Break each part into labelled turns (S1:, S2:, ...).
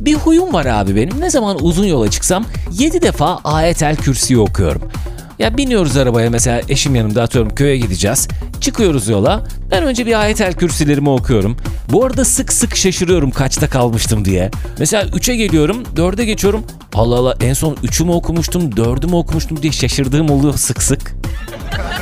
S1: Bir huyum var abi benim. Ne zaman uzun yola çıksam 7 defa ayetel kürsüyü okuyorum. Ya biniyoruz arabaya mesela eşim yanımda atıyorum köye gideceğiz. Çıkıyoruz yola. Ben önce bir ayetel kürsülerimi okuyorum. Bu arada sık sık şaşırıyorum kaçta kalmıştım diye. Mesela 3'e geliyorum, 4'e geçiyorum. Allah Allah en son 3'ü mü okumuştum, 4'ü mü okumuştum diye şaşırdığım oluyor sık sık.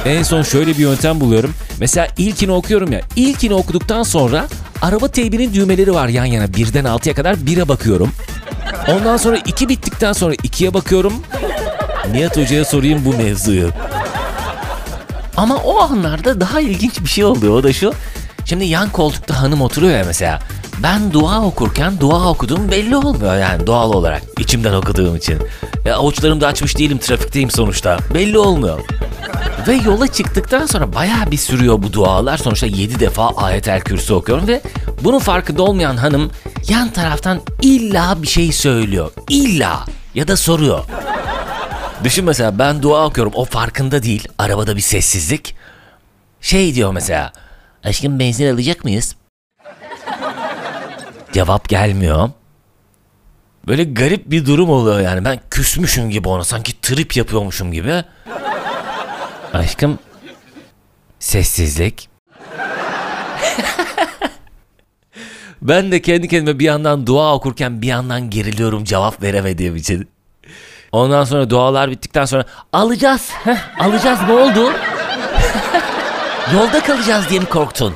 S1: En son şöyle bir yöntem buluyorum. Mesela ilkini okuyorum ya. İlkini okuduktan sonra araba teybinin düğmeleri var yan yana. Birden altıya kadar bire bakıyorum. Ondan sonra iki bittikten sonra ikiye bakıyorum. Nihat Hoca'ya sorayım bu mevzuyu. Ama o anlarda daha ilginç bir şey oluyor. O da şu. Şimdi yan koltukta hanım oturuyor ya mesela. Ben dua okurken dua okuduğum belli olmuyor yani doğal olarak. içimden okuduğum için. Ya avuçlarımı da açmış değilim trafikteyim sonuçta. Belli olmuyor. Ve yola çıktıktan sonra bayağı bir sürüyor bu dualar. Sonuçta 7 defa ayetel kürsü okuyorum ve bunun farkında olmayan hanım yan taraftan illa bir şey söylüyor. İlla ya da soruyor. Düşün mesela ben dua okuyorum o farkında değil. Arabada bir sessizlik. Şey diyor mesela. Aşkım benzin alacak mıyız? Cevap gelmiyor. Böyle garip bir durum oluyor yani. Ben küsmüşüm gibi ona. Sanki trip yapıyormuşum gibi. Aşkım sessizlik. ben de kendi kendime bir yandan dua okurken bir yandan geriliyorum cevap veremediğim için. Ondan sonra dualar bittikten sonra alacağız. Heh, alacağız ne oldu? Yolda kalacağız diye mi korktun?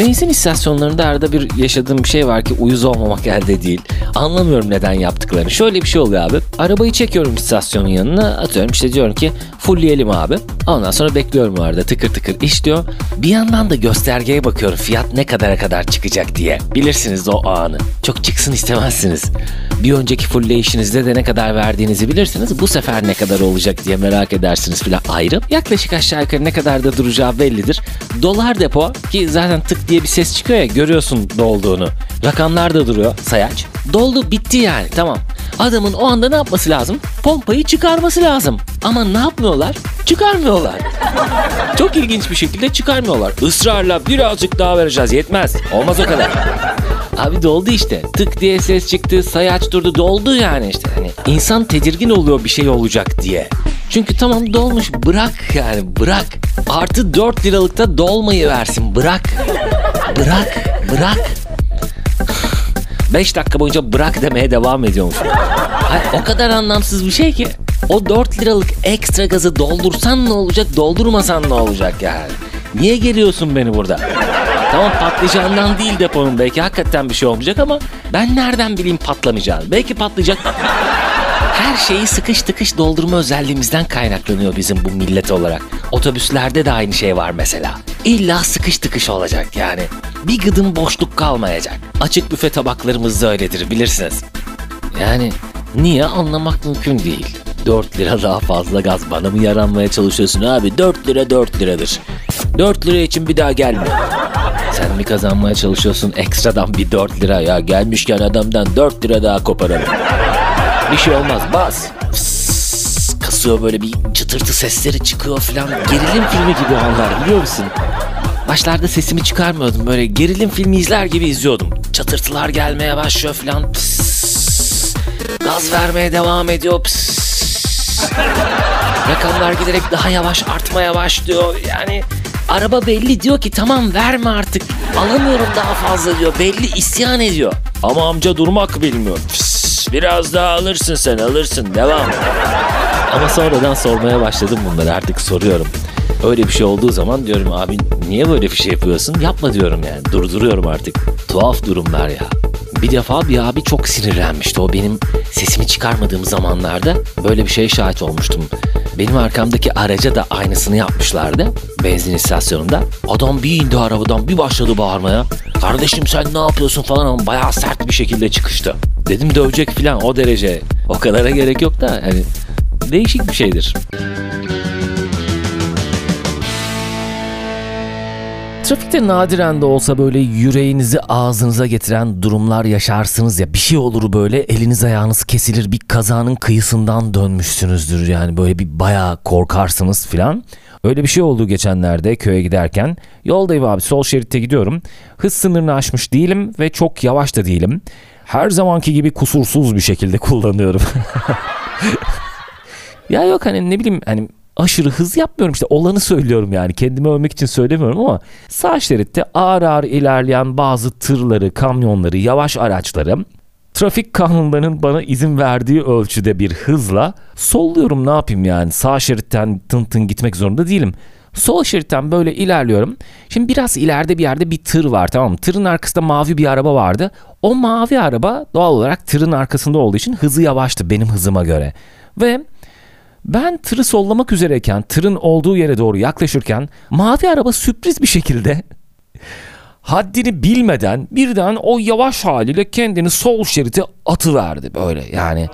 S1: Benzin istasyonlarında arada bir yaşadığım bir şey var ki uyuz olmamak elde değil. Anlamıyorum neden yaptıklarını. Şöyle bir şey oluyor abi. Arabayı çekiyorum istasyonun yanına. Atıyorum işte diyorum ki fullleyelim abi. Ondan sonra bekliyorum arada tıkır tıkır işliyor. Bir yandan da göstergeye bakıyorum fiyat ne kadara kadar çıkacak diye. Bilirsiniz o anı. Çok çıksın istemezsiniz. Bir önceki fullleyişinizde de ne kadar verdiğinizi bilirsiniz. Bu sefer ne kadar olacak diye merak edersiniz filan ayrı. Yaklaşık aşağı yukarı ne kadar da duracağı bellidir. Dolar depo ki zaten tık diye bir ses çıkıyor ya görüyorsun dolduğunu. Rakamlar da duruyor sayaç. Doldu bitti yani tamam. Adamın o anda ne yapması lazım? Pompayı çıkarması lazım. Ama ne yapmıyorlar? Çıkarmıyorlar. Çok ilginç bir şekilde çıkarmıyorlar. Israrla birazcık daha vereceğiz yetmez. Olmaz o kadar. Abi doldu işte. Tık diye ses çıktı, sayaç durdu, doldu yani işte. Hani insan tedirgin oluyor bir şey olacak diye. Çünkü tamam dolmuş bırak yani bırak. Artı 4 liralıkta dolmayı versin bırak. Bırak, bırak. 5 dakika boyunca bırak demeye devam ediyormuş. Hayır, o kadar anlamsız bir şey ki. O 4 liralık ekstra gazı doldursan ne olacak, doldurmasan ne olacak yani? Niye geliyorsun beni burada? Tamam patlayacağından değil deponun belki hakikaten bir şey olmayacak ama ben nereden bileyim patlamayacağını. Belki patlayacak. Her şeyi sıkış tıkış doldurma özelliğimizden kaynaklanıyor bizim bu millet olarak. Otobüslerde de aynı şey var mesela. İlla sıkış tıkış olacak yani. Bir gıdım boşluk kalmayacak. Açık büfe tabaklarımız da öyledir bilirsiniz. Yani niye anlamak mümkün değil. 4 lira daha fazla gaz bana mı yaranmaya çalışıyorsun abi? 4 lira 4 liradır. 4 lira için bir daha gelme. Sen mi kazanmaya çalışıyorsun ekstradan bir 4 lira ya gelmişken adamdan 4 lira daha koparalım. Bir şey olmaz bas. Fıs, kasıyor böyle bir çıtırtı sesleri çıkıyor falan. Gerilim filmi gibi anlar biliyor musun? Başlarda sesimi çıkarmıyordum böyle gerilim filmi izler gibi izliyordum. Çatırtılar gelmeye başlıyor falan. Pıs, gaz vermeye devam ediyor. Pıs. Rakamlar giderek daha yavaş artmaya başlıyor. Yani araba belli diyor ki tamam verme artık. Alamıyorum daha fazla diyor. Belli isyan ediyor. Ama amca durmak bilmiyor. Pıs, biraz daha alırsın sen alırsın devam. Ama sonradan sormaya başladım bunları artık soruyorum. Öyle bir şey olduğu zaman diyorum abi niye böyle bir şey yapıyorsun? Yapma diyorum yani durduruyorum artık. Tuhaf durumlar ya. Bir defa bir abi çok sinirlenmişti. O benim sesimi çıkarmadığım zamanlarda böyle bir şeye şahit olmuştum. Benim arkamdaki araca da aynısını yapmışlardı. Benzin istasyonunda. Adam bir indi arabadan bir başladı bağırmaya. Kardeşim sen ne yapıyorsun falan ama bayağı sert bir şekilde çıkıştı. Dedim dövecek falan o derece. O kadara gerek yok da hani değişik bir şeydir. Trafikte nadiren de olsa böyle yüreğinizi ağzınıza getiren durumlar yaşarsınız ya. Bir şey olur böyle eliniz ayağınız kesilir bir kazanın kıyısından dönmüşsünüzdür yani böyle bir bayağı korkarsınız filan. Öyle bir şey oldu geçenlerde köye giderken. Yoldayım abi sol şeritte gidiyorum. Hız sınırını aşmış değilim ve çok yavaş da değilim. Her zamanki gibi kusursuz bir şekilde kullanıyorum. ya yok hani ne bileyim hani aşırı hız yapmıyorum işte olanı söylüyorum yani kendimi övmek için söylemiyorum ama sağ şeritte ağır ağır ilerleyen bazı tırları, kamyonları, yavaş araçları trafik kanunlarının bana izin verdiği ölçüde bir hızla solluyorum ne yapayım yani sağ şeritten tın tın gitmek zorunda değilim. Sol şeritten böyle ilerliyorum. Şimdi biraz ileride bir yerde bir tır var tamam mı? Tırın arkasında mavi bir araba vardı. O mavi araba doğal olarak tırın arkasında olduğu için hızı yavaştı benim hızıma göre. Ve ben tırı sollamak üzereyken tırın olduğu yere doğru yaklaşırken mavi araba sürpriz bir şekilde haddini bilmeden birden o yavaş haliyle kendini sol şerite atıverdi böyle yani.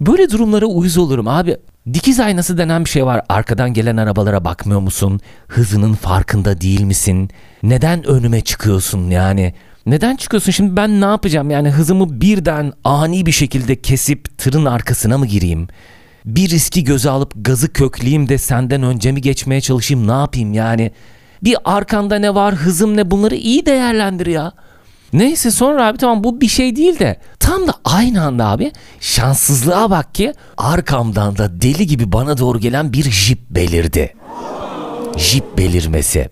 S1: Böyle durumlara uyuz olurum abi. Dikiz aynası denen bir şey var. Arkadan gelen arabalara bakmıyor musun? Hızının farkında değil misin? Neden önüme çıkıyorsun yani? Neden çıkıyorsun şimdi ben ne yapacağım yani hızımı birden ani bir şekilde kesip tırın arkasına mı gireyim? Bir riski göze alıp gazı kökleyeyim de senden önce mi geçmeye çalışayım ne yapayım yani? Bir arkanda ne var hızım ne bunları iyi değerlendir ya. Neyse sonra abi tamam bu bir şey değil de tam da aynı anda abi şanssızlığa bak ki arkamdan da deli gibi bana doğru gelen bir jip belirdi. Jip belirmesi.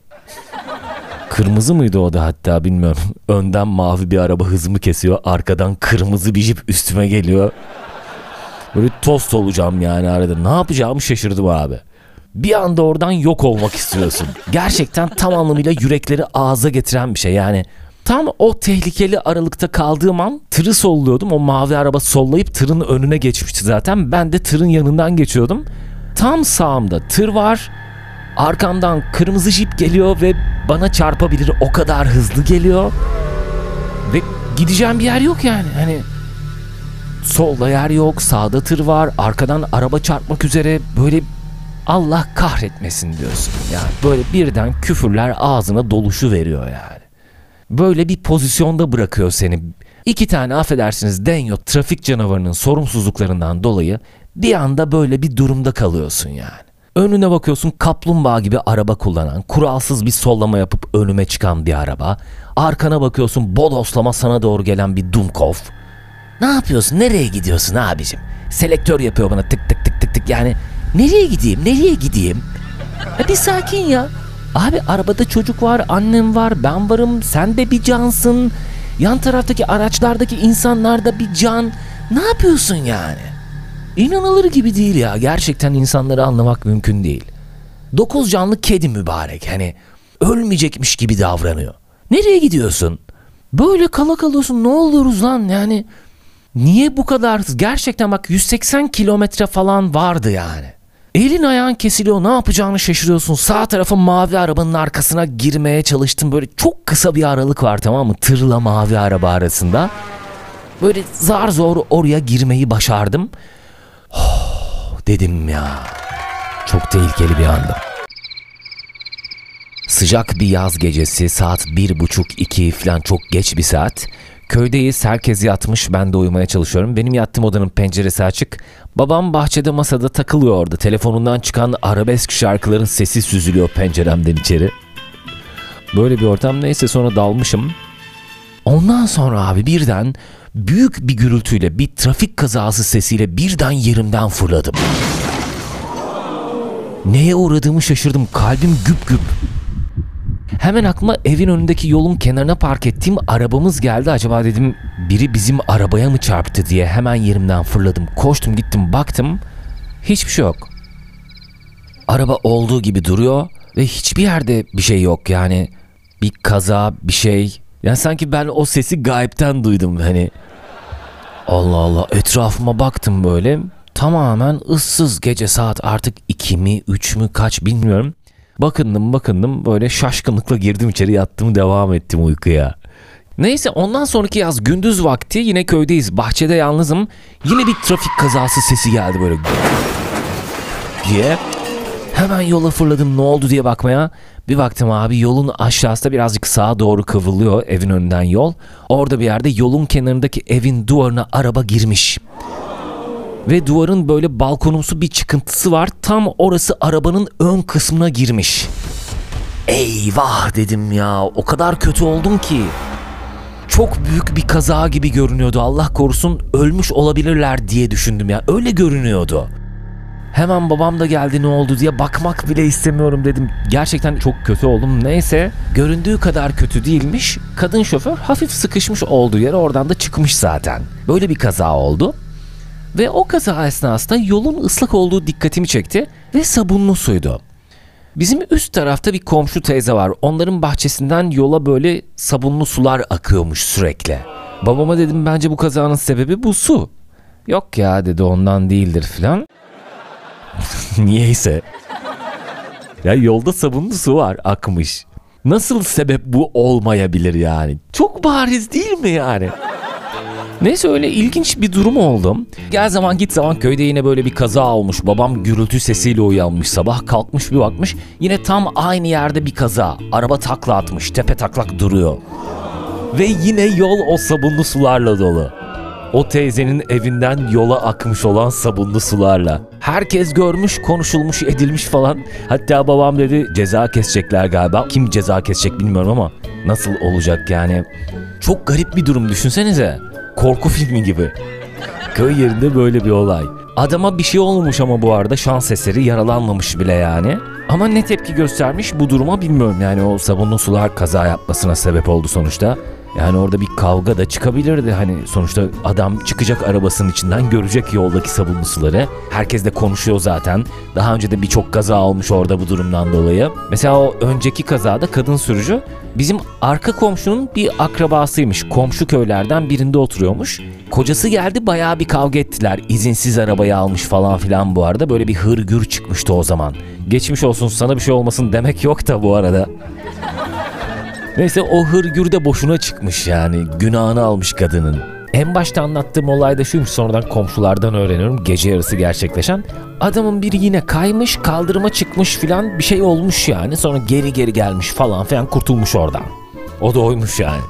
S1: Kırmızı mıydı o da hatta bilmiyorum. Önden mavi bir araba hızımı kesiyor. Arkadan kırmızı bir jip üstüme geliyor. Böyle tost olacağım yani arada. Ne yapacağımı şaşırdım abi. Bir anda oradan yok olmak istiyorsun. Gerçekten tam anlamıyla yürekleri ağza getiren bir şey. Yani tam o tehlikeli aralıkta kaldığım an tırı solluyordum. O mavi araba sollayıp tırın önüne geçmişti zaten. Ben de tırın yanından geçiyordum. Tam sağımda tır var. Arkamdan kırmızı jip geliyor ve bana çarpabilir o kadar hızlı geliyor. Ve gideceğim bir yer yok yani. Hani solda yer yok, sağda tır var, arkadan araba çarpmak üzere böyle Allah kahretmesin diyorsun. Yani böyle birden küfürler ağzına doluşu veriyor yani. Böyle bir pozisyonda bırakıyor seni. İki tane affedersiniz denyo trafik canavarının sorumsuzluklarından dolayı bir anda böyle bir durumda kalıyorsun yani. Önüne bakıyorsun kaplumbağa gibi araba kullanan, kuralsız bir sollama yapıp önüme çıkan bir araba. Arkana bakıyorsun bodoslama sana doğru gelen bir Dumkov. Ne yapıyorsun? Nereye gidiyorsun abicim? Selektör yapıyor bana tık tık tık tık tık yani. Nereye gideyim? Nereye gideyim? Ya bir sakin ya. Abi arabada çocuk var, annem var, ben varım, sen de bir cansın. Yan taraftaki araçlardaki insanlar da bir can. Ne yapıyorsun yani? İnanılır gibi değil ya. Gerçekten insanları anlamak mümkün değil. Dokuz canlı kedi mübarek. Hani ölmeyecekmiş gibi davranıyor. Nereye gidiyorsun? Böyle kala kalıyorsun. Ne oluyoruz lan yani? Niye bu kadar? Gerçekten bak 180 kilometre falan vardı yani. Elin ayağın kesiliyor ne yapacağını şaşırıyorsun. Sağ tarafın mavi arabanın arkasına girmeye çalıştım. Böyle çok kısa bir aralık var tamam mı? Tırla mavi araba arasında. Böyle zar zor oraya girmeyi başardım. Oh, dedim ya. Çok tehlikeli bir anda. Sıcak bir yaz gecesi saat bir buçuk iki falan çok geç bir saat. Köydeyiz herkes yatmış ben de uyumaya çalışıyorum. Benim yattığım odanın penceresi açık. Babam bahçede masada takılıyor orada. Telefonundan çıkan arabesk şarkıların sesi süzülüyor penceremden içeri. Böyle bir ortam neyse sonra dalmışım. Ondan sonra abi birden büyük bir gürültüyle bir trafik kazası sesiyle birden yerimden fırladım. Neye uğradığımı şaşırdım. Kalbim güp güp. Hemen aklıma evin önündeki yolun kenarına park ettiğim arabamız geldi. Acaba dedim biri bizim arabaya mı çarptı diye hemen yerimden fırladım. Koştum gittim baktım. Hiçbir şey yok. Araba olduğu gibi duruyor ve hiçbir yerde bir şey yok yani. Bir kaza, bir şey. Yani sanki ben o sesi gayipten duydum hani. Allah Allah etrafıma baktım böyle. Tamamen ıssız gece saat artık 2 mi 3 mü kaç bilmiyorum. Bakındım bakındım böyle şaşkınlıkla girdim içeri yattım devam ettim uykuya. Neyse ondan sonraki yaz gündüz vakti yine köydeyiz. Bahçede yalnızım. Yine bir trafik kazası sesi geldi böyle. diye. Hemen yola fırladım ne oldu diye bakmaya. Bir baktım abi yolun aşağısında birazcık sağa doğru kıvrılıyor evin önünden yol. Orada bir yerde yolun kenarındaki evin duvarına araba girmiş. Ve duvarın böyle balkonumsu bir çıkıntısı var. Tam orası arabanın ön kısmına girmiş. Eyvah dedim ya. O kadar kötü oldum ki. Çok büyük bir kaza gibi görünüyordu. Allah korusun ölmüş olabilirler diye düşündüm ya. Öyle görünüyordu. Hemen babam da geldi ne oldu diye bakmak bile istemiyorum dedim. Gerçekten çok kötü oldum. Neyse göründüğü kadar kötü değilmiş. Kadın şoför hafif sıkışmış olduğu yere oradan da çıkmış zaten. Böyle bir kaza oldu. Ve o kaza esnasında yolun ıslak olduğu dikkatimi çekti ve sabunlu suydu. Bizim üst tarafta bir komşu teyze var. Onların bahçesinden yola böyle sabunlu sular akıyormuş sürekli. Babama dedim bence bu kazanın sebebi bu su. Yok ya dedi ondan değildir filan. Niyeyse. Ya yolda sabunlu su var akmış. Nasıl sebep bu olmayabilir yani? Çok bariz değil mi yani? Neyse öyle ilginç bir durum oldu. Gel zaman git zaman köyde yine böyle bir kaza olmuş. Babam gürültü sesiyle uyanmış sabah kalkmış bir bakmış. Yine tam aynı yerde bir kaza. Araba takla atmış tepe taklak duruyor. Ve yine yol o sabunlu sularla dolu. O teyzenin evinden yola akmış olan sabunlu sularla. Herkes görmüş, konuşulmuş, edilmiş falan. Hatta babam dedi ceza kesecekler galiba. Kim ceza kesecek bilmiyorum ama nasıl olacak yani. Çok garip bir durum düşünsenize. Korku filmi gibi. Köy yerinde böyle bir olay. Adama bir şey olmamış ama bu arada şans eseri yaralanmamış bile yani. Ama ne tepki göstermiş bu duruma bilmiyorum yani o sabunlu sular kaza yapmasına sebep oldu sonuçta. Yani orada bir kavga da çıkabilirdi. Hani sonuçta adam çıkacak arabasının içinden görecek yoldaki sabunlu suları. Herkes de konuşuyor zaten. Daha önce de birçok kaza olmuş orada bu durumdan dolayı. Mesela o önceki kazada kadın sürücü bizim arka komşunun bir akrabasıymış. Komşu köylerden birinde oturuyormuş. Kocası geldi bayağı bir kavga ettiler. İzinsiz arabayı almış falan filan bu arada. Böyle bir hırgür çıkmıştı o zaman. Geçmiş olsun sana bir şey olmasın demek yok da bu arada. Neyse o hırgür de boşuna çıkmış yani. Günahını almış kadının. En başta anlattığım olay da şuymuş sonradan komşulardan öğreniyorum gece yarısı gerçekleşen. Adamın biri yine kaymış kaldırıma çıkmış filan bir şey olmuş yani sonra geri geri gelmiş falan filan kurtulmuş oradan. O da oymuş yani.